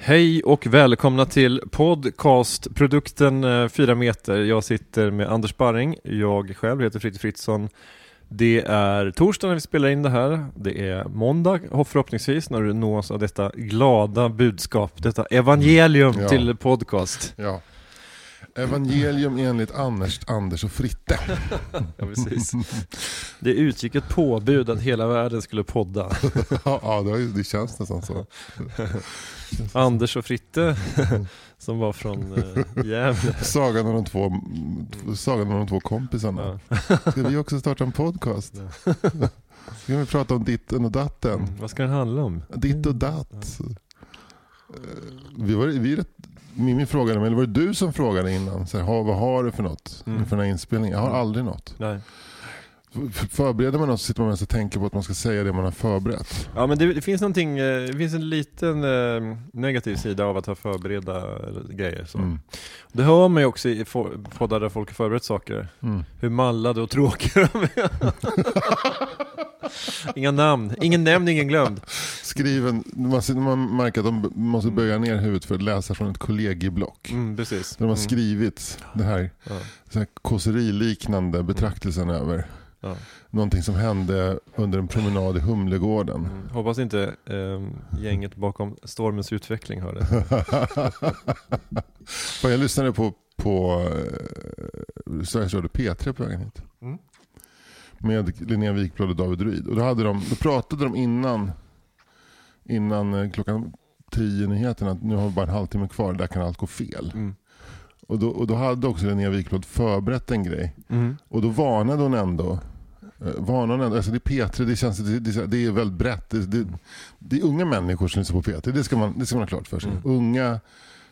Hej och välkomna till podcastprodukten 4 meter. Jag sitter med Anders Barring. Jag själv heter Fritte Fritzson. Det är torsdag när vi spelar in det här. Det är måndag förhoppningsvis när du nås av detta glada budskap, detta evangelium Ja. till podcast. Ja. Evangelium enligt Anders, Anders och Fritte. Ja, precis. Det utgick ett påbud att hela världen skulle podda. Ja, det, känns nästan så. Anders och Fritte som var från eh, Gävle. Sagan om de två, sagan om de två kompisarna. Ska vi också starta en podcast? Ska vi prata om ditten och datten? Mm, vad ska den handla om? Ditt och datt. Eh, Vi var, vi är rätt, Mimmi frågade mig, eller var det du som frågade innan? Så här, "Ha, vad har du för något Mm. inför den här inspelningen? Jag har aldrig något. Nej. Förbereder man något så sitter man mest och tänker på att man ska säga det man har förberett. Ja men det, det finns någonting, eh, det finns en liten eh, negativ sida av att ha förberedda eh, grejer. Så. Mm. Det hör man ju också i for- poddar där folk har förberett saker. Mm. Hur mallade och tråkiga de är. Inga namn, ingen nämnd, ingen glömd. Skriven, man, man märker att de måste böja ner huvudet för att läsa från ett kollegieblock. Mm, precis. Där de har Mm, skrivit den här, ja, här kåseriliknande betraktelsen över ja. någonting som hände under en promenad i Humlegården. Mm. Hoppas inte eh, gänget bakom stormens utveckling hör det. Fan, jag lyssnade på, på eh, Sveriges Radio P3 på vägen hit. Mm. Med Linnea Wikblad och David Ryd. Och då, hade de, då pratade de innan, innan eh, klockan 10 nyheterna att nu har vi bara en halvtimme kvar, där kan allt gå fel. Mm. Och då, och då hade också Linnea Wikblad förberett en grej. Mm. Och då varnade hon ändå. Eh, ändå. Alltså det är P3, det, känns, det, det, är väldigt brett. Det, det, det är unga människor som lyssnar på P3, det ska man, det ska man ha klart för sig. Mm. Unga,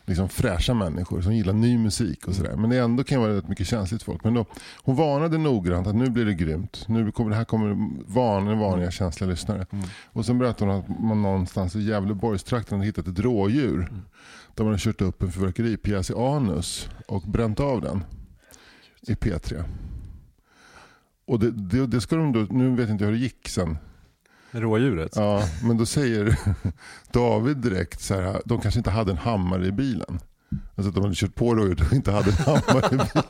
liksom fräscha människor som gillar ny musik och sådär. Men det ändå kan vara rätt mycket känsligt folk. Men då, hon varnade noggrant att nu blir det grymt. Nu kommer, det här kommer varna vanliga känsliga lyssnare. Mm. Och sen berättade hon att man någonstans i Gävleborgstrakten hade hittat ett rådjur. Där man har kört upp en fyrverkeripjäs i anus och bränt av den i P3. Och det, det, det ska de då, nu vet inte jag hur det gick sen. Rådjuret. Ja, men då säger David direkt så här, de kanske inte hade en hammare i bilen. Alltså att de hade kört på rådjuret och inte hade en hammare i bilen.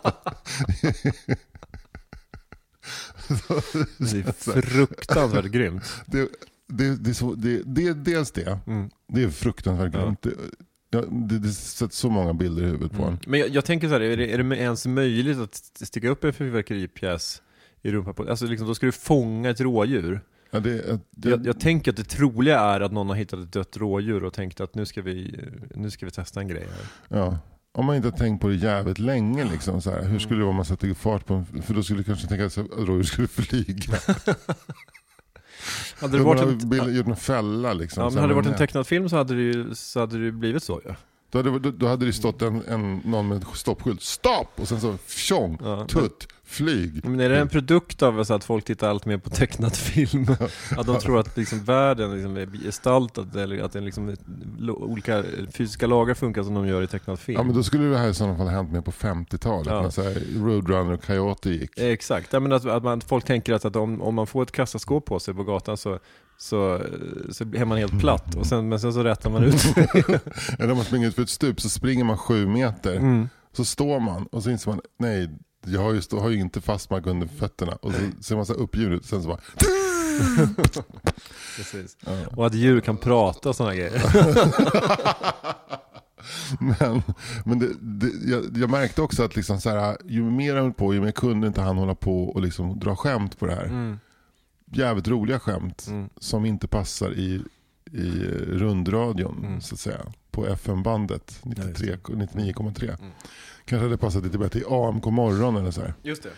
Det är fruktansvärt grymt. Det, det, det, är så, det, det dels det, Mm. det är fruktansvärt Ja. grymt. Det, ja, det, det sätter så många bilder i huvudet på en. Mm. Men jag, jag tänker så här, är det, är det ens möjligt att sticka upp en fyrverkeripjäs i rumpan på, alltså liksom, då ska du fånga ett rådjur. Ja, det, det, Jag, jag tänker att det troliga är att någon har hittat ett dött rådjur och tänkt att nu ska vi, nu ska vi testa en grej här. Ja. Om man inte har tänkt på det jävligt länge. Liksom, så här, hur skulle det vara om man satte fart på en... För då skulle du kanske tänka att rådjur skulle flyga. Hade det varit en, bild- gjort en fälla. Liksom, ja, men hade det varit en tecknad film så hade det ju så hade det blivit så ju. Då hade, då, då hade det stått en, en, någon med en stoppskylt. Stopp! Och sen så tjong, Ja, tutt, flyg. Men är det en produkt av att folk tittar allt mer på tecknad film? Att de tror att liksom världen liksom är gestaltad eller att liksom, olika fysiska lagar funkar som de gör i tecknad film? Ja, men då skulle det här i sådana fall ha hänt mer på 50-talet. Ja. När så Roadrunner och Coyote gick. Exakt, ja, men att, att man, folk tänker att, att om, om man får ett kassaskåp på sig på gatan så, så, så är man helt platt och sen, men sen så rättar man ut Eller om man springer ut för ett stup så springer man sju meter. mm. Så står man och så inser man, nej, jag har ju, stå, har ju inte fast mark under fötterna. Och så ser man så här upp ljudet och sen så bara... Precis. Ja. Och att djur kan prata och sådana grejer. Men, men det, det, jag, jag märkte också att liksom så här, ju mer jag höll på, ju mer kunde inte han hålla på och liksom dra skämt på det här. Mm. Jävligt roliga skämt Mm. som inte passar i, i rundradion Mm. så att säga. På FM-bandet Ja, just 93 99,3. Mm. Kanske hade passat lite bättre i AMK morgon eller så här. Just det.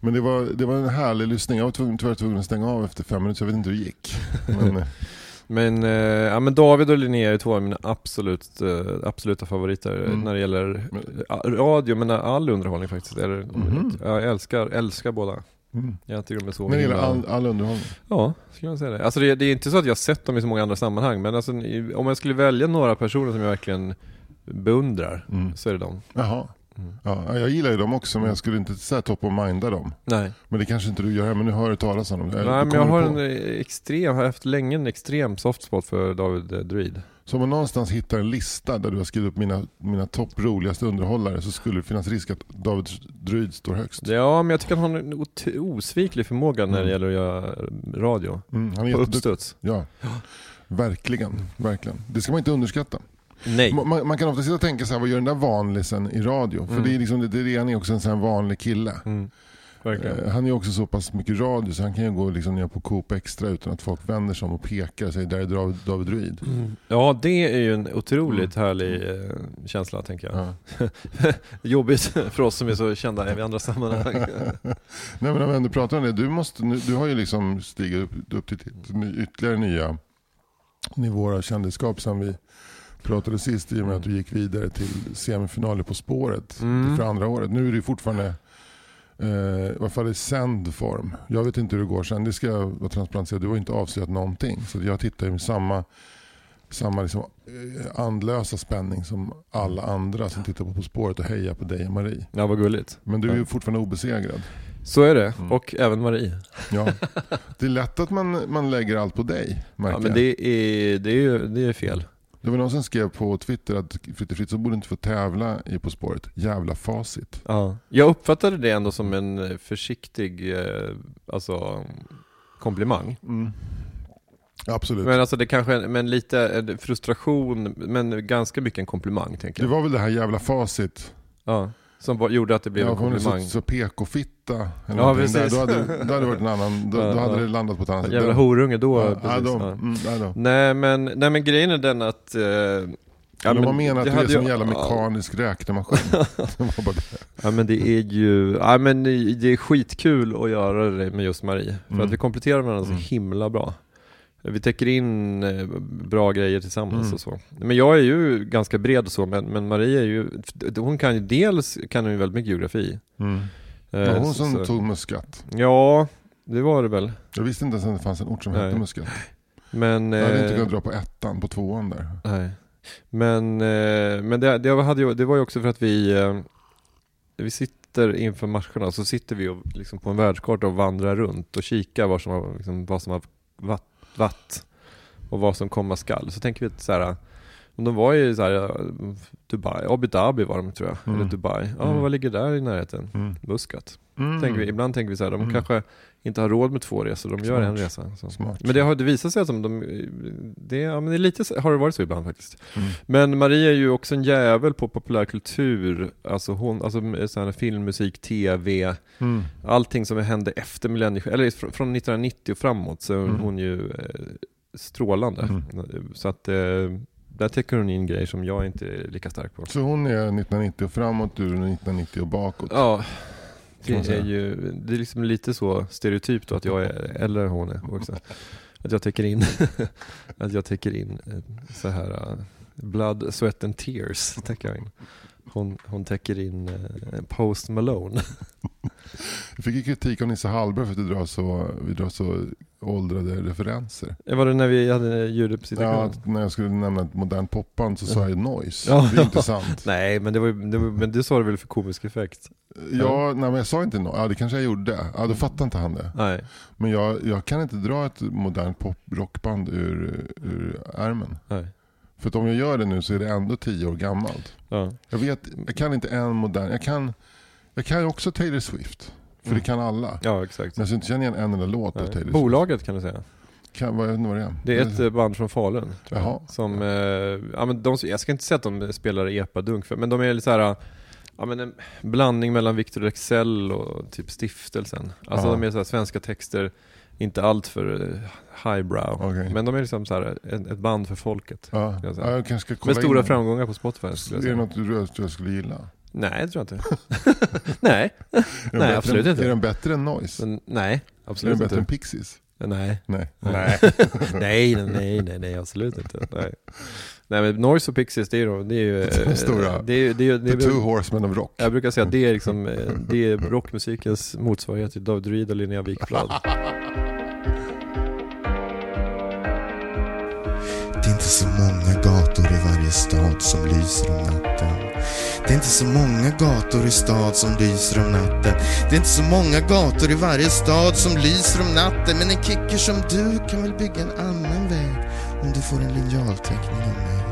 Men det var, det var en härlig lyssning. Jag var tvungen, tyvärr tvungen att stänga av efter fem minuter så jag vet inte hur det gick. Men, eh, Men, eh, ja, men David och Linnea är två av mina absolut, eh, absoluta favoriter Mm. när det gäller Men- eh, radio, men all underhållning faktiskt. Eller, Mhm. Jag älskar, älskar båda. Mm. Jag tycker de är så gäller himla- all, all underhållning. Ja, skulle jag säga det. Alltså det, det är inte så att jag har sett dem i så många andra sammanhang, men alltså, om jag skulle välja några personer som jag verkligen beundrar, Mm. så är det dem. Jaha. Mm. Ja, jag gillar ju dem också men jag skulle inte säga top of minda dem. Nej, Men det kanske inte du gör, men nu hör du talas om dem. Nej men jag har på. en eh, extrem, har haft länge en extrem softspot för David eh, Druid. Så om man någonstans hittar en lista där du har skrivit upp mina, mina topp roligaste underhållare så skulle det finnas risk att David Druid står högst. Ja, men jag tycker han har en osviklig förmåga när det Mm. gäller att göra radio. Mm, han är På uppstuds. Ja, verkligen. verkligen. Det ska man inte underskatta. Nej. Ma- Man, man kan ofta sitta och tänka så här, vad gör den där vanlisen i radio? För Mm. det är liksom, det, det är han är också en sån vanlig kille. Mm. Eh, Han är också så pass mycket radio så han kan ju gå liksom ner på Coop Extra utan att folk vänder sig om och pekar och säger där är David, David Druid. Mm. Ja, det är ju en otroligt härlig eh, känsla, tänker jag. Ja. Jobbigt för oss som är så kända i andra sammanhang. Nej men om du pratar om det, du, måste, du har ju liksom stigit upp, upp till, ytterligare nya nivåer av kändisskap sen vi pratade sist i och med att du gick vidare till semifinaler På spåret Mm. för andra året. Nu är det ju fortfarande eh, i alla fall i sänd form. Jag vet inte hur det går sen, det ska jag vara transparent. Du har inte avslöjat någonting. Så jag tittar med samma, samma liksom, eh, andlösa spänning som alla andra som tittar på På spåret och hejar på dig och Marie. Ja, vad gulligt. Men du är Ja. fortfarande obesegrad. Så är det. Mm. Och även Marie. Ja. Det är lätt att man, man lägger allt på dig, märker Ja, men det är, det är, ju- det är fel. Det var någon som skrev på Twitter att Fritte Fritzson borde inte få tävla i På spåret. Jävla facit. Ja. Jag uppfattade det ändå som en eh, försiktig eh, alltså, komplimang. Absolut. Men alltså det kanske, men lite eh, frustration, men ganska mycket en komplimang tänker det jag. var väl det här jävla facit. Ja, som gjorde att det blev Ja, en komplimang. så, så PK-fitta. Ja, precis. Då hade, det- då hade det varit en annan, då, Ja, då hade ja. det landat på ett annat sätt. Jävla horunge då. Ja, precis, ja, de, ja. mm, ja. Nej, men, nej men grejen är den att... Eh, ja, men man menar att det du är som en jävla ja. mekanisk räknemaskin. det bara det. Ja men det är ju, ja men det det är skitkul att göra det med just Marie. För Mm. att vi kompletterar varandra Mm. så himla bra. Vi täcker in eh, bra grejer tillsammans Mm. och så. Men jag är ju ganska bred och så, men, men Marie är ju, hon kan ju dels kan hon ju väldigt mycket geografi. Mm. Eh, Det var hon så- som så- tog Muscat. Ja, det var det väl. Jag visste inte ens att det fanns en ort som Nej. hette Muscat. Men... Jag hade eh, inte kunnat dra på ettan, på tvåan där. Nej. Men, eh, men det, det, hade ju, det var ju också för att vi, eh, vi sitter inför matcherna, så sitter vi och, liksom på en världskarta och vandrar runt och kikar vad som har, liksom, vad som har vatt, vatt och vad som komma skall. Så tänker vi att så här, de var i så här, Dubai, Abu Dhabi var de tror jag, Mm. eller Dubai. Ja, Mm. vad ligger där i närheten? Mm. Muscat. Mm. Tänker vi, ibland tänker vi så här, de Mm. kanske inte har råd med två resor, de gör Smart. en resa. Men det har det visat sig att de, de det, ja, men det är lite, har det varit så ibland faktiskt. Mm. Men Maria är ju också en jävel på populärkultur, alltså hon, alltså här film, musik, tv, Mm. allting som hände efter millennieskiftet, eller fr- från 1990 och framåt så Mm. hon ju eh, strålande. Mm. Så att eh, där täcker hon in grejer som jag inte är lika stark på. Så hon är 1990 och framåt, du är 1990 och bakåt. Ja, det är ju det är liksom lite så stereotypt då att jag är än hon är också. Att jag täcker in, att jag täcker in eh, så här uh, blood, sweat and tears täcker jag in. Hon, hon täcker in eh, Post Malone. Jag fick ju kritik av Nisse Hallberg för att vi drar så, vi drar så åldrade referenser. Var det när vi hade Ja, ljuduppsittning? att när jag skulle nämna ett modernt popband så sa jag noise. Ja. Det är inte sant. Nej, men det, var, ju- det var, men det sa du väl för komisk effekt? Ja, nej, men jag sa inte noise. Ja, det kanske jag gjorde. Ja, då fattade inte han det. Nej. Men jag, jag kan inte dra ett modernt pop-rockband ur, ur ärmen. Nej. För att om jag gör det nu så är det ändå tio år gammalt. Ja. Jag vet, jag kan inte en modern, jag kan, jag kan också Taylor Swift. För Mm. det kan alla. ja, exakt. Men jag inte känner igen en enda låt av. Taylor Swift. Bolaget kan du säga. Kan, vad, vad det är. Det är ett eh, band från Falun. Jaha. Som, eh, ja, men de, jag ska inte säga att de spelar epadunk, men de är lite så här, ja, men en blandning mellan Victor Lexell och typ Stiftelsen. Alltså Ja. de är så här, svenska texter, inte allt för eh, highbrow. Okej. Men de är liksom så här, ett, ett band för folket. Ja. jag Ja, jag kanske Med stora in. framgångar på Spotify. Är jag det något du, du skulle gilla? Nej, det tror jag inte. nej, Nej, bättre absolut än, inte. Är den bättre än Noise? men, nej, är den absolut bättre än inte. Pixies? Nej. Nej. Nej. nej, nej, nej, nej, absolut inte. Nej. Nej men Noise och Pixies det är, ju- det är ju... De eh, stora. Det är, det är, det The är, two horsemen of rock. jag brukar säga att det är liksom, eh, det är rockmusikens motsvarighet till David Reed och Linnea Wikblad. Inte så många gator i varje stad som lyser om natten. Det är inte så många gator i stad som lyser om natten. Det är inte så många gator i varje stad som lyser om natten. Men en kicker som du kan väl bygga en annan väg om du får en linjalteckning av mig.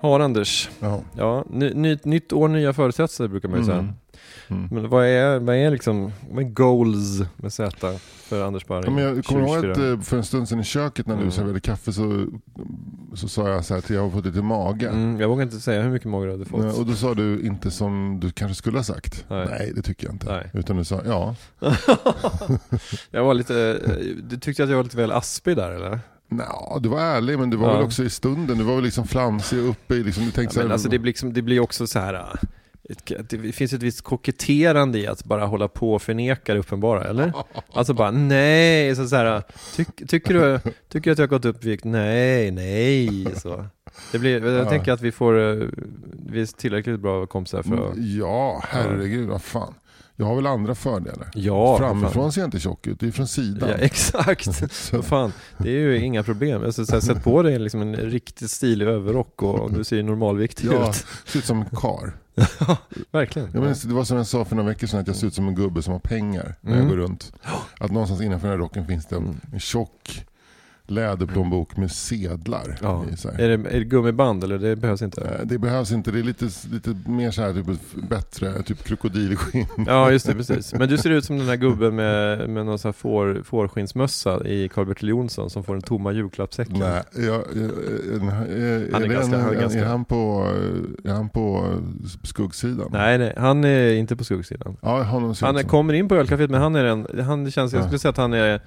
Har Anders, Ja. ja, ny, ny, nytt år, nya förutsättningar brukar man ju säga. Mm. Mm. Men vad är, vad är liksom, vad är goals med Z för Anders Barring? Ja, men jag kommer ihåg att 2024? eh, för en stund sedan i köket när du Mm. serverade kaffe så, så sa jag så här att jag har fått lite mage. Mm, jag vågar inte säga hur mycket mage du hade fått. Nej, Och då sa du inte som du kanske skulle ha sagt. Nej. det tycker jag inte. Nej. Utan du sa ja. jag var lite, eh, du tyckte att jag var lite väl aspig där eller? Nå, du var ärlig men du var Ja. väl också i stunden. Du var väl liksom flamsig uppe i liksom, du tänkte Ja, så men här, alltså det blir, liksom, det blir också så här. Ett- Det finns ett visst koketterande i att bara hålla på och förneka det uppenbara, eller? Alltså bara, nej, så, så här, tyck, tycker, du, tycker du att jag har gått upp i vikt? Nej, nej, så. Det blir, jag Ja. tänker att vi får, eh, vi är tillräckligt bra kompisar för att... Ja, herregud, vad fan. Jag har väl andra fördelar. Ja, Framifrån ser jag inte tjock ut, det är från sidan. Ja, exakt. Fan, det är ju inga problem. Alltså, så här, sätt på dig liksom en riktigt stilig överrock och du ser normalviktig Ja, ut. ser ut som en kar. Verkligen. Jag minns, det var som jag sa för några veckor sedan att jag ser ut som en gubbe som har pengar när Mm. jag går runt. Att någonstans innanför den här rocken finns det Mm. en tjock läderplånbok med sedlar. Ja. Så. Är det, är det gummiband eller det behövs inte? Eh, Det behövs inte, det är lite, lite mer så här, typ, bättre, typ krokodilskinn. Ja just det, precis. Men du ser ut som den här gubben med, med någon sån här får, fårskinnsmössa i Karl-Bertil Jonsson som får den tomma julklappssäcken. Nej, jag, jag, jag, är, Han är ganska- en, han är ganska- är han på, är han på skuggsidan? Nej, nej, han är inte på skuggsidan. Ja, Han är, som- kommer in på ölcaféet men han är den, han känns, jag Ja. skulle säga att han är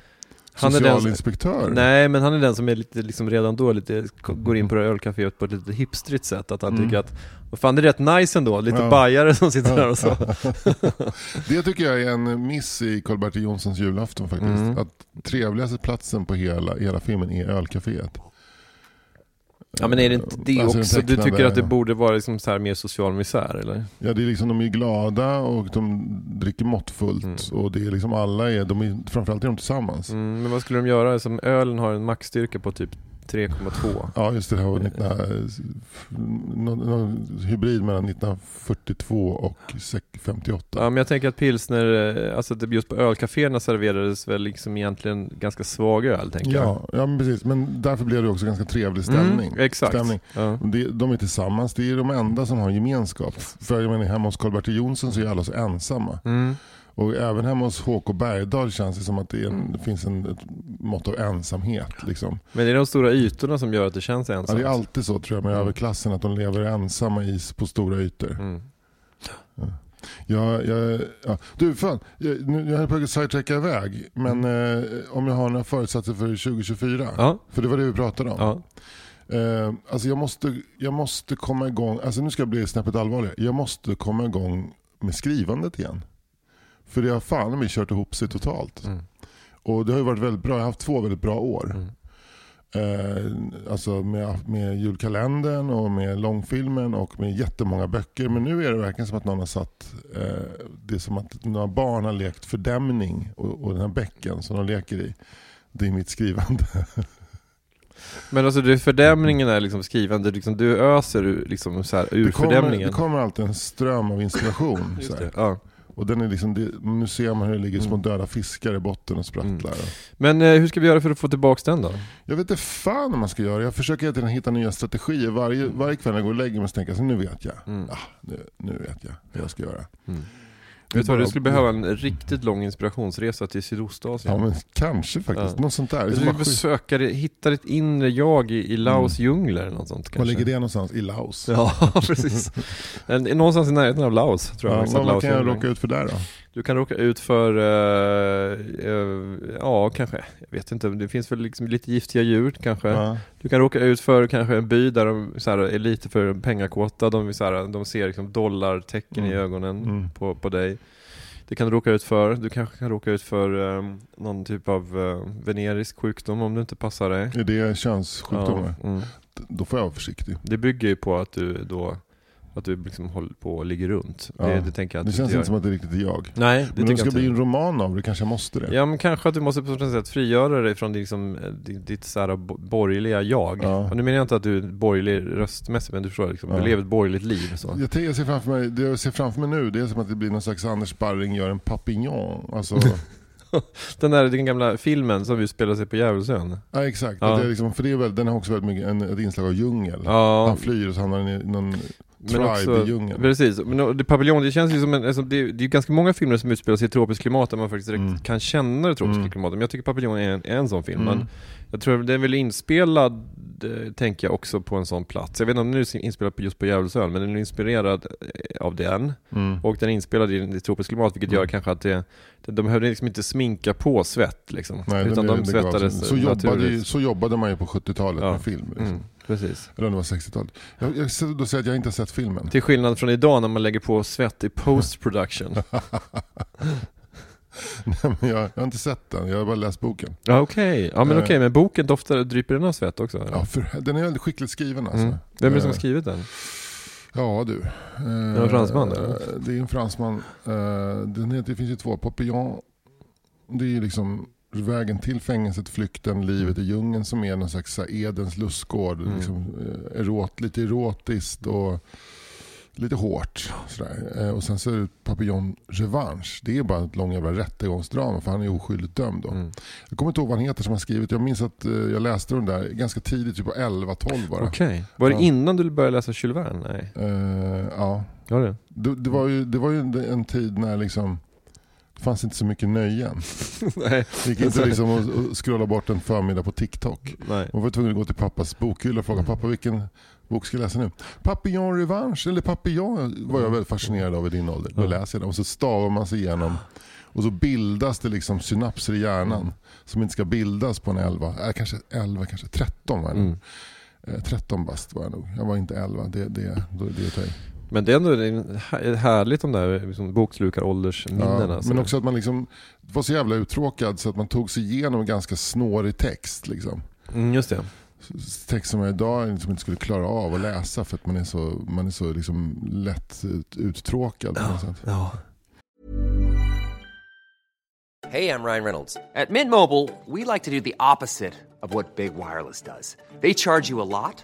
han är den, Socialinspektör? nej men han är den som är lite, liksom redan då lite, går in på det här ölcaféet på ett lite hipstrigt sätt. Att han Mm. tycker att, vad fan det är rätt nice ändå, lite Ja. bajare som sitter där och så. Det tycker jag är en miss i Karl-Bertil Jonssons julafton faktiskt. Mm. Att trevligaste platsen på hela, hela filmen är ölcaféet. Ja men är det inte det Alltså, också? Du tycker att det borde vara liksom så här mer social misär eller? Ja, det är liksom, de är glada och de dricker måttfullt. Mm. Och det är liksom alla är, de är, framförallt är de tillsammans. Mm, men vad skulle de göra? Som ölen har en maxstyrka på typ 3,2. Ja just det, det var 19, någon, någon hybrid mellan 1942 och 58. Ja men jag tänker att pilsner, eh, alltså just på ölcaféerna serverades väl liksom egentligen ganska svag öl tänker jag. Ja, ja men precis. Men därför blev det också ganska trevlig stämning. Mm, exakt. stämning. Ja. Det, de är tillsammans, det är de enda som har gemenskap. För jag menar, hemma hos Karl-Bertil Jonsson så är alla så ensamma. Mm. Och även hemma hos HK Bergdahl känns det som att det, en, Mm. det finns en, ett mått av ensamhet. Liksom. Men det är de stora ytorna som gör att det känns Ja, ensamt. det är alltid så tror jag med Mm. överklassen, att de lever ensamma i, på stora ytor. Mm. Jag, jag, ja. Du, fan, jag, nu, jag höll på att sidetracka iväg, men eh, om jag har några förutsatser för 2024? Mm. Ja, För det var det vi pratade om. ja. Eh, alltså jag måste, jag måste komma igång, alltså nu ska jag bli snäppet allvarligare. Jag måste komma igång med skrivandet igen. För det har fan vi kört ihop sig totalt. Mm. Och det har varit väldigt bra, jag har haft två väldigt bra år. Mm. Eh, alltså med, med julkalendern och med långfilmen och med jättemånga böcker. Men nu är det verkligen som att någon har satt, eh, det är som att några barn har lekt fördämning och, och den här bäcken som de leker i. Det är mitt skrivande. Men alltså fördämningen är liksom skrivande, liksom, du öser liksom, så här, ur det, kommer, fördämningen. det kommer alltid en ström av inspiration. Så. Ja. Och den är liksom, det, nu ser man hur det ligger små Mm. döda fiskar i botten och sprattlar. Men eh, hur ska vi göra för att få tillbaka den då? Jag vet inte fan vad man ska göra. Jag försöker hela tiden hitta nya strategier. Varje, varje kväll när jag går och lägger mig så tänker jag så nu vet jag. Mm. Ah, nu, nu vet jag vad jag ska göra. Mm. Vet du vad, du skulle behöva en riktigt lång inspirationsresa till Sydostasien. Ja men kanske faktiskt. Ja. Något sånt där. Du skulle besöka, hitta ditt inre jag i, i Laos djungler eller något sånt kanske. Var ligger det någonstans? I Laos? Ja, precis. Någonstans i närheten av Laos tror jag. Ja, vad, kan jag råka ut för där då? Du kan råka ut för, eh, ja kanske, jag vet inte, det finns väl liksom lite giftiga djur kanske. Ja. Du kan råka ut för kanske en by där de så här, är lite för pengakåta, de, så här, de ser liksom dollartecken i Mm. ögonen Mm. på, på dig. Det kan du råka ut för, du kanske kan råka ut för eh, någon typ av eh, venerisk sjukdom om du inte passar dig. Är det könssjukdomar? Ja, mm. Då får jag vara försiktig. Det bygger ju på att du då att du liksom håller på och ligger runt. Ja. Det, det tänker jag att Det du känns gör. inte som att det riktigt är jag. Nej, det Men om det ska bli en roman av det kanske jag måste det. Ja men kanske att du måste på något sätt frigöra dig från liksom, eh, ditt, så här bo- borgerliga jag. Ja. Och nu menar jag inte att du är borgerlig röstmässigt men du förstår, liksom, Ja. du lever ett borgerligt liv. Så. Jag, jag ser framför mig, det jag ser framför mig nu det är som att det blir någon slags Anders Barring gör en papillon. Alltså, Den där den gamla filmen som utspelar sig på Djävulsön. ja exakt. Ja. Det är liksom, för det är väl, den har också väldigt mycket en, ett inslag av djungel. Ja, Han flyr och så hamnar i någon men tribe också, i djungeln. precis. Men det, paviljon, det känns ju som en, alltså, det, det är ganska många filmer som utspelar sig i tropiskt klimat där man faktiskt direkt Mm. kan känna det tropiska Mm. klimatet. Men jag tycker Paviljon är en, är en sån film. Mm. Men jag tror den är väl inspelad, eh, tänker jag också på en sån plats. Jag vet inte om den är inspelad på just på Djävulsön, men den är inspirerad eh, av den. Mm. Och den är inspelad i, i tropiskt klimat, vilket Mm. gör kanske att det, de behövde liksom inte sminka på svett liksom. Nej, utan de svettades så jobbade, ju, så jobbade man ju på 70-talet Ja. med film. Liksom. Precis. Eller om det var 60-talet. Jag, jag då säga att jag inte har sett filmen. Till skillnad från idag när man lägger på svett i post production. Nej, men jag, jag har inte sett den, jag har bara läst boken. Ja okej, ja men Eh. okej, men boken doftar, dryper den av svett också? eller? Ja, för, den är väldigt skickligt skriven alltså. mm. Vem är det som har Eh, skrivit den? Ja du. det en fransman, Eh, eller? Det är en fransman. Eh, Den heter, det finns ju två. Papillon. Det är ju liksom vägen till fängelset, flykten, livet i djungeln som är någon slags Edens lustgård. Mm. Liksom, eh, erot, lite erotiskt och lite hårt. Sådär. Eh, Och sen så är det Papillon Revanche. Det är bara ett långt jävla rättegångsdrama för han är oskyldigt dömd. Då. Mm. Jag kommer inte ihåg vad han heter som har skrivit. Jag minns att eh, jag läste den där ganska tidigt, typ på 11-12 bara. Okej, var det Ja. innan du började läsa Jules Verne? Nej, Eh, ja. var det? Det, det, var ju, det var ju en tid när liksom, det fanns inte så mycket nöjen. Nej. Det gick inte liksom att att scrolla bort en förmiddag på TikTok. Nej. Man var tvungen att gå till pappas bokhylla och fråga pappa vilken bok ska jag läsa nu? Papillon Revanche eller Papillon var jag väldigt fascinerad av i din ålder. Då Ja. läser jag den och så stavar man sig igenom och så bildas det liksom synapser i hjärnan som inte ska bildas på en 11, äh, kanske 11, kanske 13 var jag. Mm. Eh, 13 bast var jag nog. Jag var inte 11, det, det, då- det tar jag i. Men det är ändå härligt de där liksom, bokslukar åldersminnena. Ja, alltså. men också att man liksom var så jävla uttråkad så att man tog sig igenom en ganska snårig text. Liksom. Mm, just det. Text som jag idag liksom inte skulle klara av att läsa för att man är så, man är så liksom lätt ut, uttråkad. På sätt. Ja. Hey, I'm Ryan Reynolds. At Mint Mobile, we like to do the opposite of what Big Wireless does. They charge you a lot,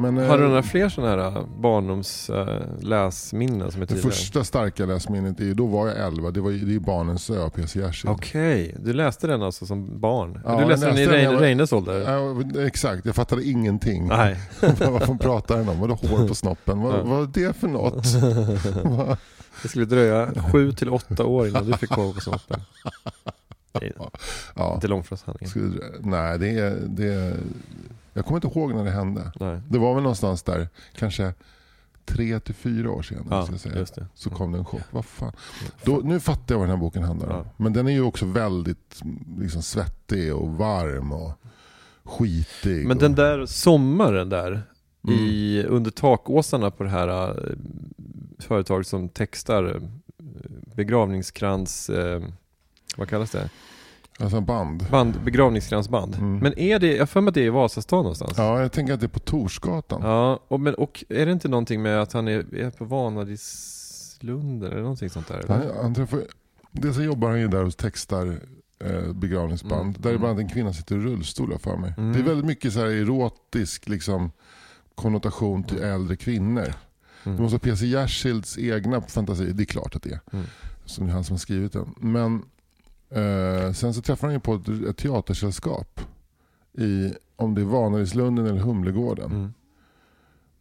Men, eh, Har du några fler sådana här barndoms äh, läsminnen som är det första starka läsminnet, är, då var jag 11, det, var, det är Barnens ö P.C. Jersild. Okej, du läste den alltså som barn? Ja, du läste den i läste den Reine, var- Reines ålder? Ja, exakt, jag fattade ingenting. Nej. vad pratar han om? Vadå hår på snoppen? Vad, Ja. vad är det för något? Det skulle dröja sju till åtta år innan du fick hår på snoppen. Det är ja. inte långt från sanningen. Skulle, nej, det är, det är, jag kommer inte ihåg när det hände. Nej. Det var väl någonstans där, kanske tre till fyra år senare. Ja, säga. just det. Så kom det en chock. Vad fan? Då, nu fattar jag vad den här boken handlar om. Ja. Men den är ju också väldigt liksom, svettig och varm och skitig. Men och, den där sommaren där Mm. i, under takåsarna på det här äh, företag som textar eh, begravningskrans, eh, vad kallas det? Alltså band. Band, begravningskransband. Mm. Men är det, jag för mig att det är i Vasastan någonstans. Ja, jag tänker att det är på Torsgatan. Ja, och, men, och är det inte någonting med att han är, är på Vanadislunden eller någonting sånt där? Han, han träffar, dels så jobbar han ju där och textar eh, begravningsband. Mm. Där är Mm. bland annat en kvinna sitter i rullstol för mig. Mm. Det är väldigt mycket så här erotisk liksom, konnotation till äldre kvinnor. Mm. Det måste vara P.C. Jersilds egna fantasi, det är klart att det är. Mm. Som det är han som har skrivit den. Men eh, sen så träffar han ju på ett, ett teatersällskap. I, om det är Vanadislunden eller Humlegården. Mm.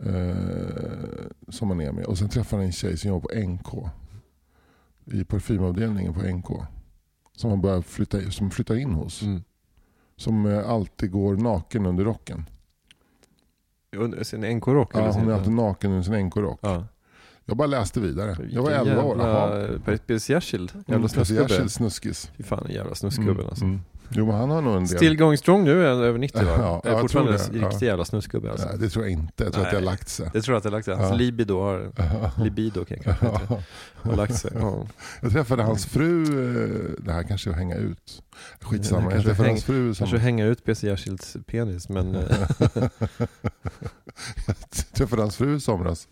Eh, som han är med. Och sen träffar han en tjej som jobbar på NK. I parfymavdelningen på NK. Som han börjar flytta, som flyttar in hos. Mm. Som eh, alltid går naken under rocken. Under sin NK-rock? Ja, hon är alltid naken under sin NK-rock. Ja. Jag bara läste vidare. Jag var Vilken 11 år. Jaha. Jävla Per Jersild. Jävla Mm, Percy snuskgubbe. Snuskis. Fy fan jävla snuskgubbe alltså. Mm. Jo men han har nog en del. Still going strong nu, är han över 90 va? Ja, är fortfarande en riktig ja. jävla snuskgubbe alltså. Nej, det tror jag inte. Jag tror att det har Nej. lagt sig. Det tror jag att det har lagt sig. Hans Ja. libido har, libido kan jag kanske inte, har lagt sig. Ja. Jag träffade hans fru, eh, det här kanske är att hänga ut. Skitsamma, jag träffade häng- hans fru som... Kanske hänga ut PC Jersilds penis men... eh, jag träffade hans fru i somras.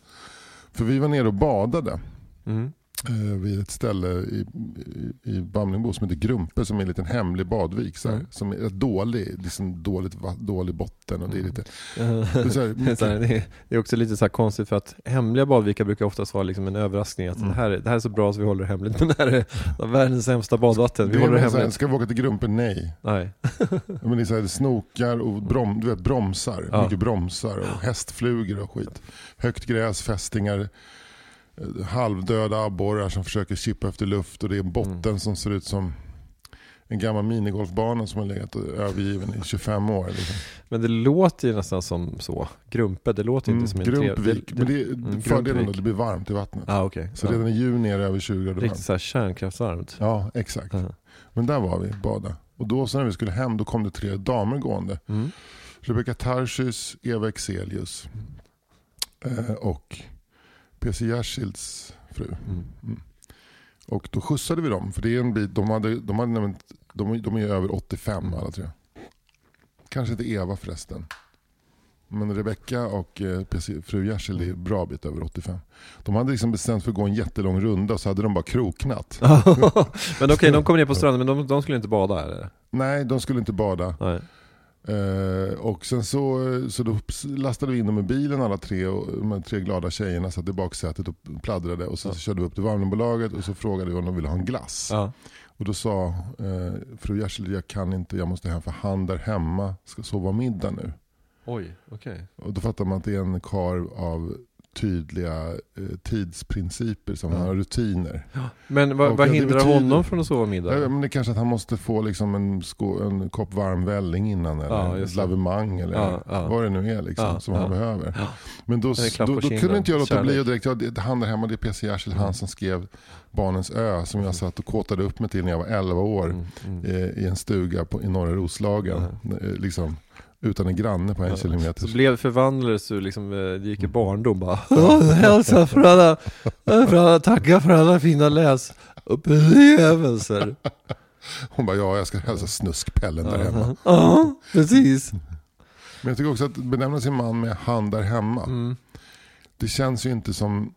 För vi var nere och badade mm eh, vid ett ställe i, i, i Bamlingbo som heter Grumpe som är en liten hemlig badvik. Så här, Mm. Som är dålig, liksom dåligt, dålig botten och det är lite... Det är så här, Det är, det, är, också lite så konstigt för att hemliga badvikar brukar oftast vara liksom en överraskning att Mm. det, här, är- det här är så bra så vi håller det hemligt men det här är världens sämsta badvatten, vi det håller det så här, hemligt. Ska vi åka till Grumpe? Nej. Nej. Men det är så här, snokar och brom, du vet, bromsar. Ja. Mycket bromsar och hästflugor och skit. Högt gräs, fästingar, halvdöda abborrar som försöker chippa efter luft och det är en botten Mm. som ser ut som en gammal minigolfbana som har legat övergiven i 25 år. Liksom. Men det låter ju nästan som så, Grumpe, det låter ju inte som en trev- Grumpvik. Men det är Mm, fördelen då, Grumpvik. det blir varmt i vattnet. Ja okej. Så ja. redan i juni är det över 20 grader Riktigt varmt. kärnkraftsvarmt. Ja, exakt. Ja. Men där var vi, bada. Och då så när vi skulle hem, då kom det tre damer gående. Mm. Rebecca Tarschys, Eva Exelius eh, och PC Jersilds fru. Mm. Och då skjutsade vi dem, för det är en bit, de, hade, de, hade, nämligen- de, de är över 85 alla tre. Kanske inte Eva förresten. Men Rebecca och eh, PC, fru Jersild är bra bit över 85. De hade liksom bestämt för att gå en jättelång runda så hade de bara kroknat. men okej, de kom ner på stranden men de, de skulle inte bada eller? Nej, de skulle inte bada. Nej. Eh, och sen så, så då lastade vi in dem i bilen alla tre, och de tre glada tjejerna satt i baksätet och pladdrade. Och sen så körde vi upp till Wallenbolaget och så frågade vi om de ville ha en glass. Ja. Och då sa eh, fru Jersild, jag kan inte, jag måste hem för han där hemma ska sova middag nu. Oj, okej. Och då fattar man att det är en kar av tydliga eh, tidsprinciper som Ja. har rutiner. Men vad, vad hindrar betyder- honom från att sova middag? Ja, men det är kanske att han måste få liksom en, sko, en kopp varm välling innan eller Ja, ett lavemang eller Ja, ja. vad det nu är liksom, Ja, som ja. han behöver. Ja. Men då, då, då kunde inte jag låta bli och direkt, ja, det, han där hemma det är PC Jersild, han som skrev Barnens ö som jag satt och kåtade upp mig till när jag var 11 år Mm, mm. eh, i en stuga på, i norra Roslagen. Eh, liksom, utan en granne på en Ja. kilometer. Så blev förvandlades du liksom, eh, det gick i barndom bara "Åh, Hälsa för alla, för alla, tacka för alla fina läsupplevelser Hon bara, ja jag ska hälsa snuskpellen där hemma. Ja, precis Men jag tycker också att benämna sin man med han där hemma. mm. Det känns ju inte som...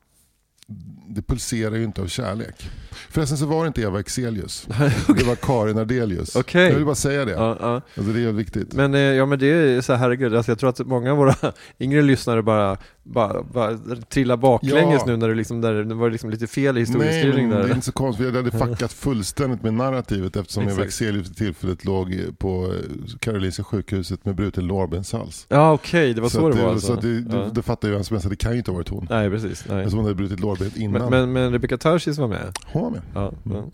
Det pulserar ju inte av kärlek. Förresten så var det inte Eva Exelius. Det var Karin Ardelius. Okej. Jag vill bara säga det. ja, ja. Alltså det är viktigt. Men, eh, ja, men det är så här, herregud, alltså jag tror att många av våra yngre lyssnare bara, bara, bara trillar baklänges Ja. nu när det, liksom, där, det var liksom lite fel i Nej, historieskrivning men det är inte så konstigt. Jag hade fuckat fullständigt med narrativet eftersom Eva. Exelius för tillfället låg på eh, Karolinska sjukhuset med bruten lårbenshals. Ja okej, det var så, att det var det, alltså. så att det, ja. det, det fattar ju vem som helst det kan ju inte ha varit hon. Nej precis, nej. Eftersom hon hade brutit lårbenet innan. Men, men, men Rebecca Tarsis var med? hon var med. Ja, ja.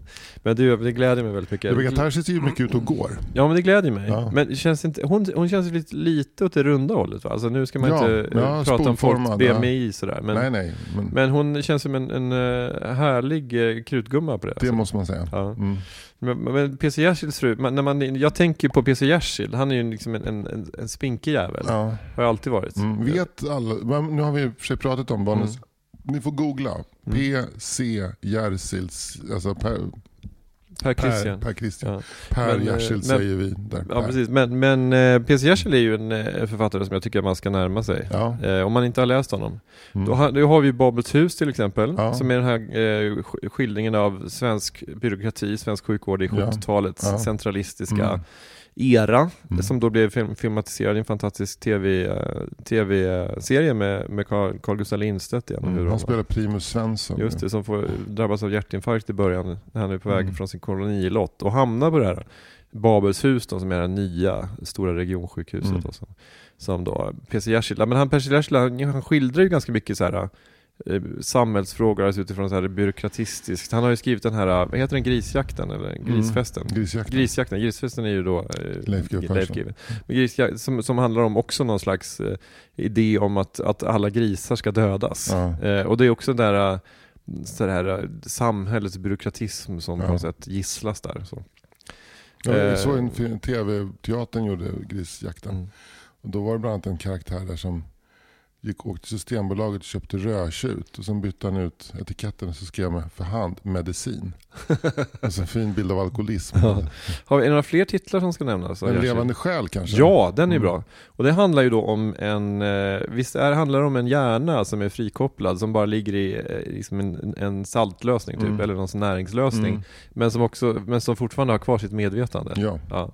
Men du, det gläder mig väldigt mycket. Rebecca Tarsis är ju mycket ute och går. Ja men det gläder mig. Ja. Men det känns inte, hon, hon känns lite, lite åt det runda hållet va? Alltså nu ska man Ja, inte eh, ja, prata om folk. BMI sådär. Men, nej, nej. Men, men hon känns som en, en eh, härlig eh, krutgumma på det. det alltså. måste man säga. Mm. Men, men PC Jersilds fru, man, när man, jag tänker på PC Jersild, han är ju liksom en, en, en, en spinkig jävel. Ja. Har alltid varit. Mm. Vet alla, nu har vi i och för sig pratat om barnens, ni får googla. P.C. Jersilds, alltså Per, Per Per, Christian. per Christian. Ja. Per Men, eh, Jersild säger vi där. Ja Per. precis, men, men eh, P.C. Jersild är ju en eh, författare som jag tycker man ska närma sig. Ja. Eh, om man inte har läst honom. Mm. Då, har, då har vi Babels hus till exempel, Ja. som är den här eh, sk- skildringen av svensk byråkrati, svensk sjukvård i Ja. 70-talets Ja. centralistiska Mm. Era, Mm. som då blev film, filmatiserad i en fantastisk TV, eh, TV-serie med, med Carl, Carl Gustaf Lindstedt igen. Mm. Han spelar Primus Svensson. Just det, som får drabbas av hjärtinfarkt i början när han är på väg Mm. från sin kolonilott och hamnar på det här Babels hus då, som är det nya stora regionsjukhuset Mm. då, som, som då PC Jersild, men han PC Jersild han, han skildrar ju ganska mycket så här samhällsfrågor alltså utifrån så här byråkratistiskt. Han har ju skrivit den här, vad heter den, grisjakten eller grisfesten? Mm. Grisjakten. Grisjakten, grisfesten är ju då eh, Leif GW grisjakt, som, som handlar om också någon slags eh, idé om att, att alla grisar ska dödas. Ja. Eh, och det är också den där, eh, så här, eh, samhällets byråkratism som Ja. på något sätt gisslas där. Så. Ja, Eh, såg en tv-teatern gjorde Grisjakten. Mm. Och då var det bland annat en karaktär där som gick, åkte till Systembolaget och köpte rödtjut. Och sen bytte han ut etiketten och så skrev man för hand medicin. alltså en fin bild av alkoholism. Ja. Har vi några fler titlar som ska nämnas? En levande själ kanske? Ja, den är Mm. bra. Och det handlar ju då om en, eh, visst är, handlar det om en hjärna som är frikopplad, som bara ligger i eh, liksom en, en saltlösning typ, Mm. eller någon näringslösning, Mm. men, som också, men som fortfarande har kvar sitt medvetande. Ja, Ja.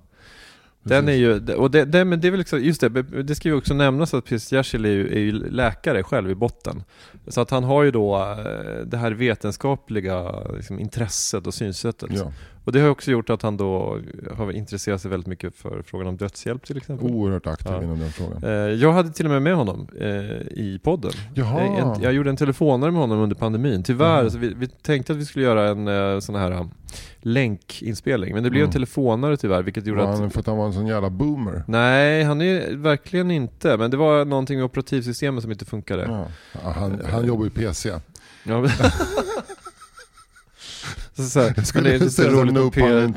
Den är ju, och det, det, men det är väl liksom, just det, det ska ju också nämnas att. Jersild är ju, är ju läkare själv i botten. Så att han har ju då eh, det här vetenskapliga liksom, intresset och synsättet. Ja, Och det har också gjort att han då har intresserat sig väldigt mycket för frågan om dödshjälp till exempel. oerhört aktiv Ja. inom den frågan. Eh, Jag hade till och med med honom eh, i podden. Jaha. Eh, jag gjorde en telefonare med honom under pandemin. Tyvärr, så vi, vi tänkte att vi skulle göra en sån här eh, länkinspelning, men det blev Mm. en telefonare tyvärr, vilket gjorde Var att han, för att han var en sån jävla boomer. Nej, han är verkligen inte. Men det var någonting med operativsystemet som inte funkade. Ja, han, han jobbar ju PC. Ja. men- så, så här, men det är inte så, roligt om P- nej,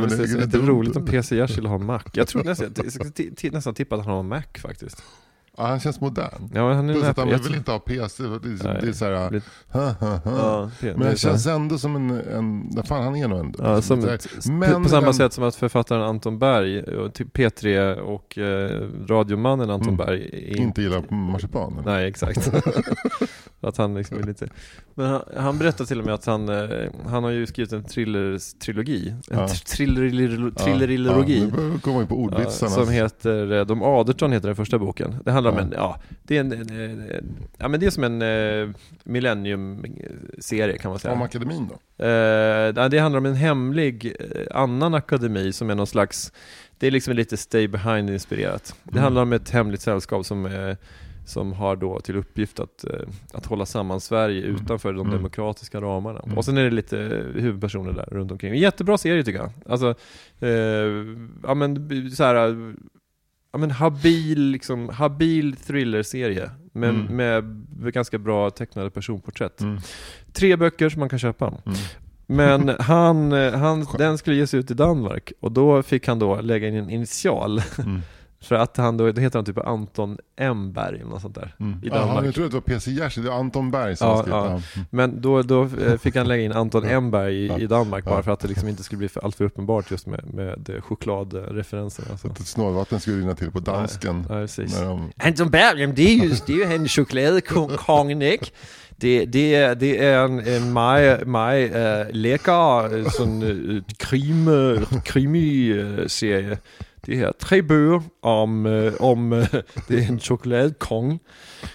men men inte roligt om PC Jersild har Mac. Jag tror nästan, nästan tippa att han har Mac faktiskt. Ja, han känns modern. Ja, men han Plus att han vill inte ha PC. Det är, det är så här, Lite- ha, ha, ha. Ja, Men här- känns ändå som en, en fan han är nog en Ja, som, men på samma den- sätt som att författaren Anton Berg, och typ P3 och eh, radiomannen Anton Mm. Berg är inte gillar marsipan. Nej, exakt. att han liksom vill inte... Men han, han berättar till och med att han, eh, han har ju skrivit en thriller-trilogi. En Ja. thrillerilogi. Ja, nu börjar vi på Ja, ordvitsarna. som heter eh, De Aderton heter den första boken. Det handlar om en, ja, det är en, en, en, ja men det är som en eh, Millennium-serie kan man säga. Om akademin då? Nej, det handlar om en hemlig annan akademi som är någon slags, det är liksom lite Stay Behind-inspirerat. Det Mm. handlar om ett hemligt sällskap som, eh, som har då till uppgift att, eh, att hålla samman Sverige Mm. utanför de Mm. demokratiska ramarna. Mm. Och sen är det lite eh, huvudpersoner där runt omkring. Jättebra serie tycker jag. Alltså, eh, ja men så här, ja men habil, liksom, habil thriller-serie. Men Mm. med, ganska bra tecknade personporträtt. Mm. Tre böcker som man kan köpa. Mm. Men han, eh, han, den skulle ges ut i Danmark och då fick han då lägga in en initial. För att han då, det heter han typ Anton M. Berg eller något sånt där. Mm. I Danmark. jag tror att det var PC Jersild, det var Anton Berg som Ja, ja. ja. Mm. Men då, då eh, fick han lägga in Anton M. Berg i, Ja. i Danmark bara Ja. för att det liksom inte skulle bli för, allt för uppenbart just med, med eh, chokladreferenserna. Alltså. Att ett snålvatten skulle rinna till på dansken. Ja, precis. När de, Anton Berg, det er jo, det er jo han chokoladekongen, ikke? Det, det, är, det är en, en meget, meget uh, lækker øh, sådan, uh, krimi, krimi-serie. Det her tre bøger om, uh, om uh, det er en chokoladekong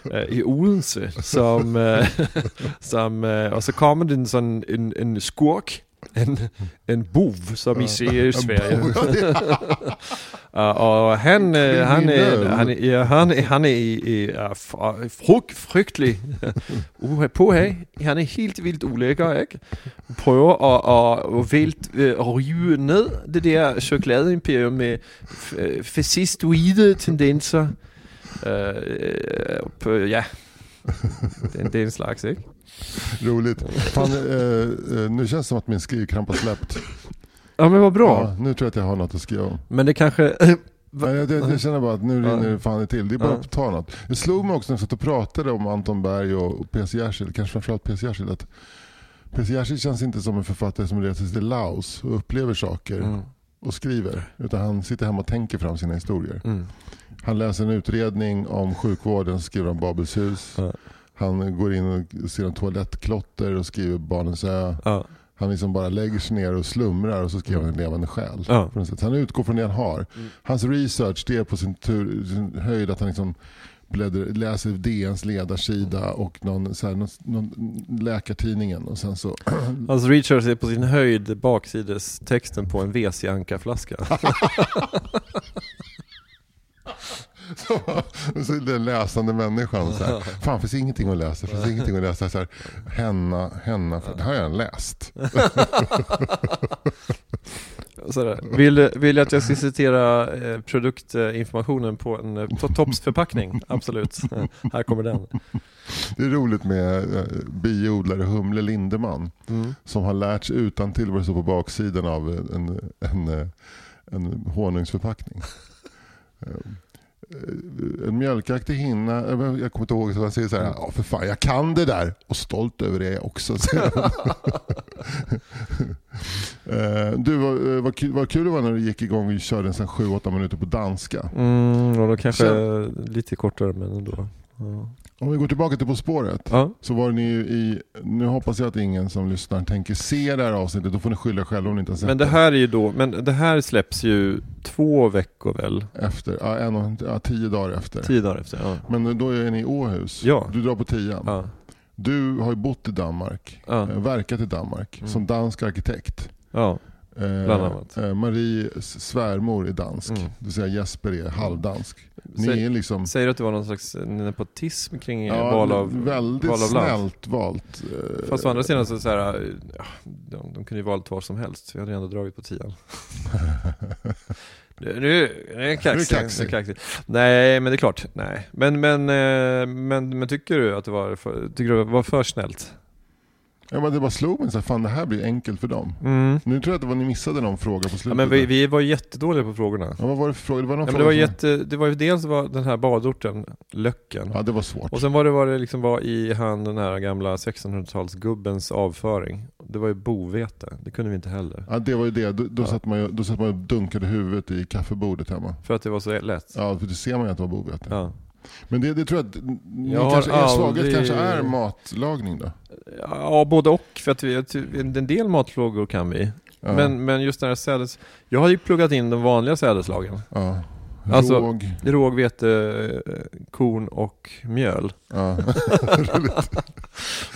uh, øh, i Odense, som, uh, som uh, og så kommer det en sådan en, en skurk, en, en bov, som I Sverige. Og han, øh, han, han, er, ja, han. Uh, er helt vildt ulækker, ikke? Prøver at, at, at, øh, at rive ned det der chokoladeimperium med øh, fascistoide tendenser. Øh, på, ja, det, er- det er en slags, ikke? Roligt. Fan, eh, eh, nu känns det som att min skrivkramp har släppt. Ja men vad bra. Ja, nu tror jag att jag har något att skriva om. Men det kanske, Nej, jag, jag, jag känner bara att nu rinner det fan till. Det är bara Ja. att ta något. Det slog mig också när jag satt och pratade om Anton Berg och P.C. Jersild, kanske framförallt P.C. Jersild, att P.C. Jersild känns inte som en författare som reser till Laos och upplever saker Mm. och skriver. Utan han sitter hemma och tänker fram sina historier. Mm. Han läser en utredning om sjukvården och skriver om Babels hus. Ja. Han går in och ser en toalettklotter och skriver Barnens ö. Ja. Han liksom bara lägger sig ner och slumrar och så skriver han en levande själ. Ja. På något sätt. Han utgår från det han har. Mm. Hans research det är på sin, tur, sin höjd att han liksom bläddrar, läser DNs ledarsida och någon, så här, någon, någon läkartidningen och sen så Hans research är på sin höjd baksidestexten på en WC-ankarflaska. så den läsande människan. Så här, Fan, finns ingenting att läsa. Finns ingenting att läsa. Så här, henna, henna, det har jag läst. Sådär. Vill, vill jag att jag ska citera eh, produktinformationen på en eh, to- Tops-förpackning? Absolut. Här kommer den. Det är roligt med eh, biodlare Humle Lindeman Mm. som har lärt sig utan till vad det står på baksidan av en, en, en, en honungsförpackning. Eh, En mjölkaktig hinna, jag kommer inte ihåg, så han säger så här, ja för fan jag kan det där och stolt över det också. Eh, du, vad, vad, kul, vad kul det var när du gick igång och körde en sån 7-8 minuter på danska. Mm, och då kanske lite kortare men ändå. Ja. Om vi går tillbaka till På spåret. Ja. Så var ni i, nu hoppas jag att ingen som lyssnar tänker se det här avsnittet, då får ni skylla er själva om ni inte har sett Men det här är ju då, men det här släpps ju två veckor väl? Efter, ja, en och, ja, tio dagar efter. Tio dagar efter, ja. Men då är ni i Åhus. Ja. Du drar på tian. Ja, Du har ju bott i Danmark, eh, verkat i Danmark Mm. som dansk arkitekt. ja. Eh, eh, Maries svärmor är dansk, Mm. det vill säga Jesper är halvdansk. Ni Säg, är liksom säger du att det var någon slags nepotism kring ja, val av väldigt val av land? snällt valt. eh, Fast å andra sidan så, så här, ja, de, de kunde ju valt var som helst. Vi hade ju ändå dragit på tian. Nu, nu är det kaxig. Kaxig. Nej, men det är klart. Nej. Men, men, eh, men, men tycker du att det var för, tycker du det var för snällt? Ja, men det bara slog mig så här, fan det här blir enkelt för dem. Mm. Nu tror jag att det var ni missade någon fråga på slutet. Ja, men vi, vi var jättedåliga på frågorna. ja, vad var det för fråga? Det var någon Ja, men det, var som- jätte, det var ju dels var den här badorten, Löcken. Ja, det var svårt. Och sen var det vad det liksom var i han den här gamla 1600-talsgubbens avföring. Det var ju bovete, det kunde vi inte heller. Ja, det var ju det. Då, då, Ja. satt man ju, då satt man och dunkade huvudet i kaffebordet hemma. För att det var så lätt. Ja, för det ser man ju att det var bovete. Ja. Men det, det tror jag att Jag kanske, er svaghet aldrig- kanske är matlagning då? Ja, både och. För att vi, en del matfrågor kan vi. Ja. Men, men just den här sädes... Jag har ju pluggat in de vanliga sädeslagen. ja. Alltså- Råg. Råg, vete, korn och mjöl. Ja.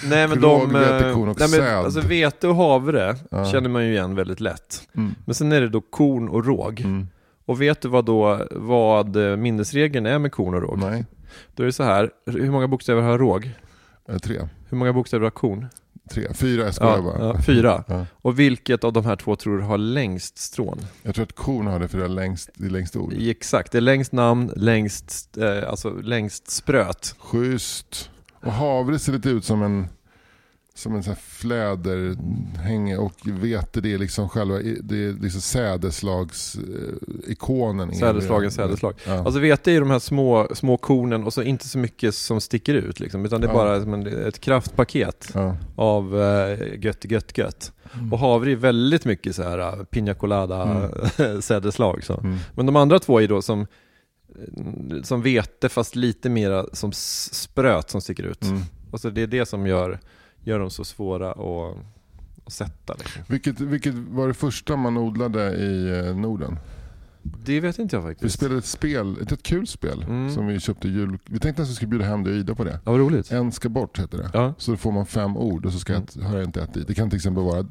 Nej men Råg, de... vete, korn och nej, men, säd. Alltså vete och havre Ja. känner man ju igen väldigt lätt. Mm. Men sen är det då korn och råg. Mm. Och vet du vad då, vad eh, minnesregeln är med korn och råg? Nej, Då är det så här, hur många bokstäver har råg? eh, tre. Hur många bokstäver har korn? tre. Fyra, jag skojar Ja, bara. ja, fyra. Ja. Och vilket av de här två tror du har längst strån? Jag tror att korn har det för det är längst, det är längst ord. Exakt, det är längst namn, längst, eh, alltså längst spröt. Schysst. Och havre ser lite ut som en som en sån här fläderhänge och vete det är liksom själva det är liksom sädeslagsikonen. Sädeslagen, sädeslag. Ja. Alltså vete är de här små, små kornen och så inte så mycket som sticker ut liksom, utan det är Ja. bara en, ett kraftpaket ja. av eh, gött, gött, gött. Och havre är väldigt mycket så här eh, pina colada sädeslag. Så. Mm. Men de andra två är då som, eh, som vete fast lite mera som spröt som sticker ut. Mm. Och så det är det som gör, gör dem så svåra att, att sätta. Liksom. Vilket, vilket var det första man odlade i eh, Norden? Det vet inte jag Vi faktiskt. spelade ett spel, ett, ett kul spel Mm. som vi köpte jul. Vi tänkte att vi skulle bjuda hem dig och Ida på det. Ja, vad roligt. En ska bort heter det. Ja. Så då får man fem ord och så ska ett, hör inte ett dit. Det kan till exempel vara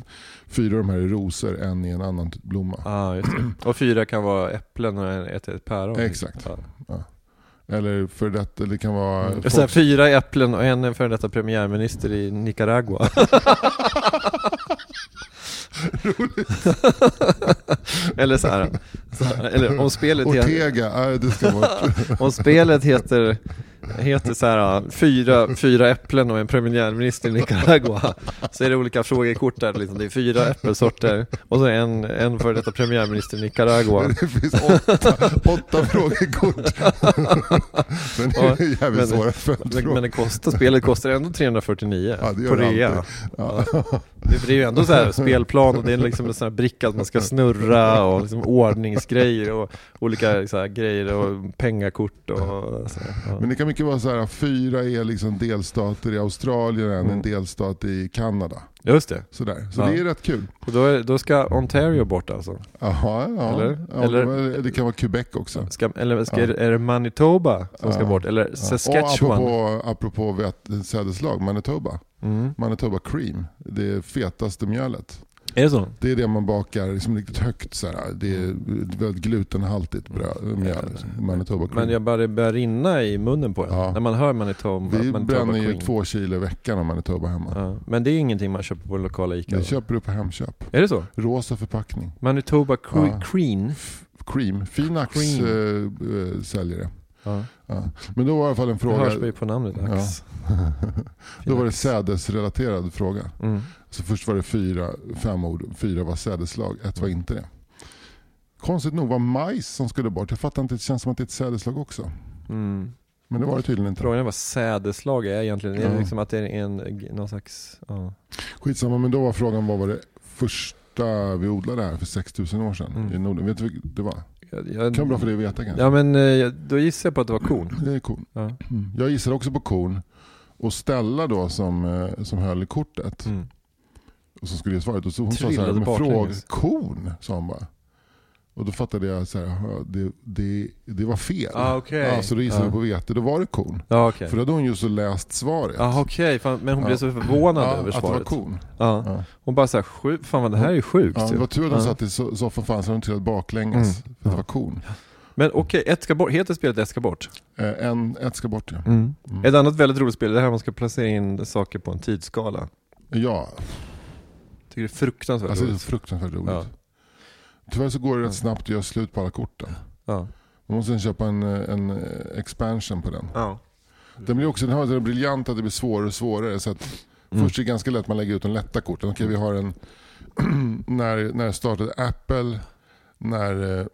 fyra av de här är rosor, en är en annan typ blomma. Ah, just det. Och fyra kan vara äpplen och ett, ett päron. Exakt. Ja. Eller för detta, det kan vara... Och så här, fyra äpplen och en är före detta premiärminister i Nicaragua. eller så här, så här, eller om spelet, heter, Ortega, nej, det ska bort. om spelet heter heter så här fyra, fyra äpplen och en premiärminister i Nicaragua. Så är det olika frågekort där, liksom. det är fyra äppelsorter och så en, en för detta premiärminister i Nicaragua. Det finns åtta, åtta frågekort. Men det är jävligt Men- svåra följdfrågor. men det kostar, spelet kostar ändå 349 Ja, på rea. Ja. Det är ju ändå så här spelplan och det är liksom en sån här bricka att man ska snurra och liksom ordningsgrejer och olika så här grejer och pengakort och så här, ja. Men det kan mycket vara så här, fyra är liksom delstater i Australien, en Mm. delstat i Kanada. Just det. Sådär. Så Ja. det är rätt kul. Och då, är, då ska Ontario bort alltså? Jaha, ja. Eller? ja Eller- det kan vara Quebec också. Ska, eller ska, Ja. är det Manitoba som ska bort? Eller. Saskatchewan? Och apropå, apropå sädeslag, Manitoba. Mm. Manitoba cream, det fetaste mjölet. Är det så? Det är det man bakar liksom riktigt högt. Så här. Det är väldigt glutenhaltigt bröd, mjöl. Liksom. Manitoba cream. Men jag bara, det börjar rinna i munnen på en Ja. när man hör Manitoba, Vi Manitoba bränner ju två kilo i veckan av Manitoba hemma. Ja. Men det är ingenting man köper på lokala Ica? Det köper du på Hemköp. Är det så? Rosa förpackning. Manitoba Cre- Ja. Cream? Cream. Finax Cream. eh, eh, säljer det. Ja. Ja. Men då var i alla fall en Det fråga. hörs mig på namnet. Ax. då var det sädesrelaterad fråga. Mm. Så först var det fyra, fem ord. Fyra var sädeslag, ett var inte det. Konstigt nog var majs som skulle bort. Jag fattar inte, det känns som att det är ett sädeslag också. Mm. Men det var det tydligen inte. Frågan är vad sädeslag är egentligen. Är det Ja. liksom att det är en, någon slags... Ja. Skitsamma, men då var frågan vad var det första vi odlade här för 6000 år sedan Mm. i Norden? Vet du vilket det var? Jag, jag, Kan bra för dig att veta kanske. Ja men eh, då gissar jag på att det var kon. Det är korn. Ja. Mm. Jag gissade också på korn. Och Stella då som, eh, som höll i kortet Mm. och som skulle ge svaret. Och så hon sa så här, Trillade baklänges. korn, sa hon bara. Och då fattade jag så här, "Jaha, det, det, det var fel. Ah, okej. ja, så då gissade Ja. jag på vete, då var det korn. Ja okej. För då hade hon ju så läst svaret. Jaha okej, fan, men hon blev så förvånad över att det var svaret. korn. Ja. Hon bara såhär, fan vad det här är ju sjukt Ja, ju. det var tur att Ja. satt i so- soffan för annars hade de trillat baklänges. Mm. För att det var korn. Men okej, ett ska bort, heter spelet ett ska bort? Eh, En, ett ska bort ja. Mm. Mm. Ett annat väldigt roligt spel är det här man ska placera in saker på en tidsskala. Ja, Tycker det är fruktansvärt alltså det är roligt. fruktansvärt roligt. Ja. Tyvärr så går det rätt Ja. snabbt att göra slut på alla korten. Ja. Man måste köpa en, en expansion på den. Ja. Den blir också den har så briljant att det blir svårare och svårare. Så att Mm. Först är det ganska lätt att man lägger ut de lätta korten. Okej, vi har en... när, när startade Apple, när,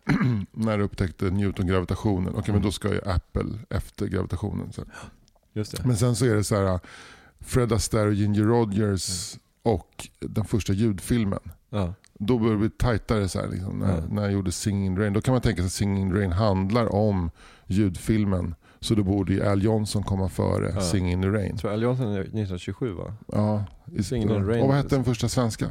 när upptäckte Newton gravitationen. Okej, men då ska ju Apple efter gravitationen. Så. Men sen så är det så här Fred Astaire och Ginger Rogers och den första ljudfilmen. Ja. Då börjar det bli tajtare så här, liksom, när, Ja. när jag gjorde Singing in the Rain. Då kan man tänka sig att Singing in the Rain handlar om ljudfilmen. Så då borde ju Al Johnson komma före Ja. Singing in the Rain. Tror Al Johnson är 1927 va? Ja, Singing in the Rain. Och vad hette den första svenska?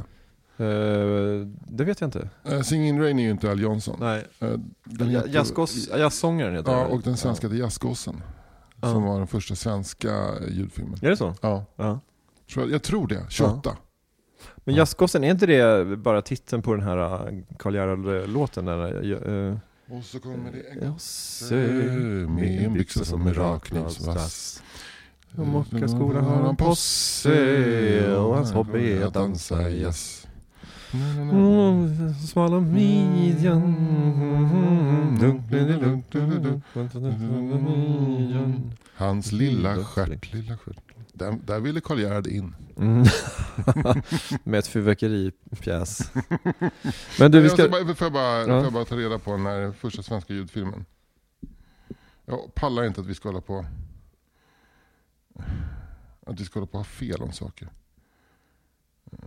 Eh, det vet jag inte. Uh, Singing in the Rain är ju inte Al Johnson. Nej. Eh, den heter- Jazzgås- Jazzsångaren heter Ja, och den svenska heter. Ja. Som var den första svenska ljudfilmen. Är det så? Ja, jag tror det. 28. Men Ja. Jazzgossen, är inte det bara titeln på den här äh, Karl Gerhard-låten? Där, uh, Och så kommer det jag ser med en byxa som är rakknivsvass. Och Mockaskolan har en posse och hans hobby är att dansa jazz. Mm, Smala midjan Hans lilla stjärt, lilla stjärt. Där, där ville Karl Gerhard in. Mm. Med ett fyrverkeripjäs. Men du, vi Jag ska bara, får, jag bara, får Ja. jag bara ta reda på när första svenska ljudfilmen. Jag pallar inte att vi ska hålla på att vi ska hålla på att ha fel om saker. Eh,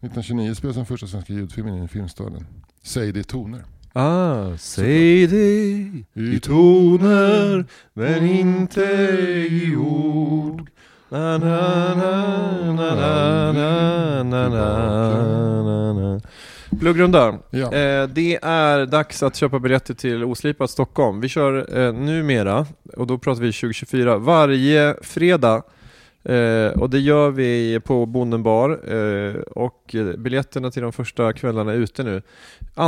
1929 spelades den första svenska ljudfilmen in i Filmstaden. Säg det i toner. Ah, säg det i toner men inte i ord. Na, na, na, na, na, na, na, na, na. Pluggrunda. Ja. Eh, det är dags att köpa biljetter till Oslipat Stockholm. Vi kör eh, numera, och då pratar vi 2024, varje fredag. Eh, och det gör vi på Bonden bar. Eh, och biljetterna till de första kvällarna är ute nu.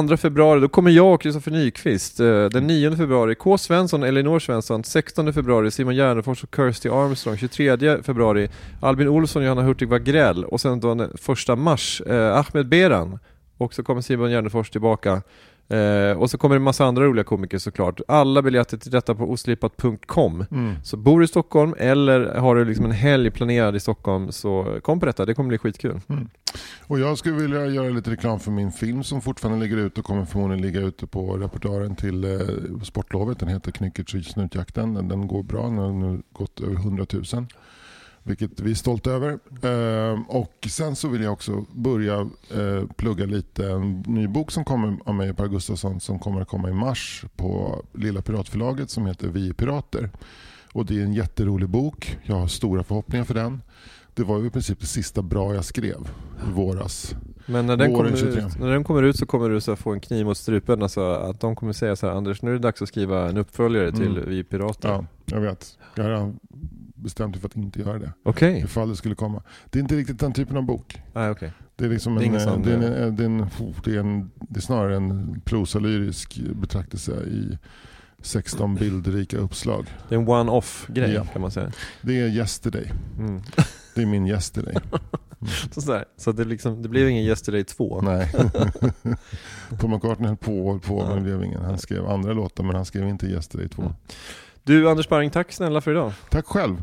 2 februari, då kommer jag och Kristoffer Nyqvist. Eh, den 9 februari, K. Svensson, Elinor Svensson. 16 februari, Simon Gärdenfors och Kirsty Armstrong. 23 februari, Albin Olsson och Johanna Hurtig Wagrell. Och sen då den 1 mars, eh, Ahmed Beran. Och så kommer Simon Gärdenfors tillbaka Eh, och så kommer det en massa andra roliga komiker såklart. Alla biljetter till detta på oslipat.com. Mm. Så bor du i Stockholm eller har du liksom en helg planerad i Stockholm så kom på detta, det kommer bli skitkul. Och jag skulle vilja göra lite reklam för min film som fortfarande ligger ute och kommer förmodligen ligga ute på repertoaren till eh, sportlovet. Den heter Knyckertz i snutjakten. Den, den går bra, den har nu gått över 100 000. Vilket vi är stolta över. Ehm, och sen så vill jag också börja eh, plugga lite en ny bok som kommer av mig och Per Gustafsson som kommer att komma i mars på Lilla Piratförlaget som heter Vi är pirater. Och det är en jätterolig bok. Jag har stora förhoppningar för den. Det var i princip det sista bra jag skrev i våras. Men när den, Våren kommer 23. ut, när den kommer ut så kommer du så få en kniv mot strupen, alltså att de kommer säga så här Anders, nu är det dags att skriva en uppföljare till Mm. Vi pirater. Ja, jag vet. Jag har bestämt mig för att inte göra det. Okej, Ifall det skulle komma. Det är inte riktigt den typen av bok. nej okej. Det är, liksom Det är en, ingen sån, det är, en, det är, en, det är, en, det är snarare en prosalyrisk betraktelse i 16 bildrika uppslag. Det är en one-off grej Ja. kan man säga. Det är Yesterday. Mm. Det är min Yesterday. Så, sådär. så det, liksom, det blev ingen Yesterday 2. Nej. Paul McCartney höll på och på men det blev ingen. Han skrev andra låtar men han skrev inte Yesterday 2. Mm. Du Anders Barring, tack snälla för idag. Tack själv.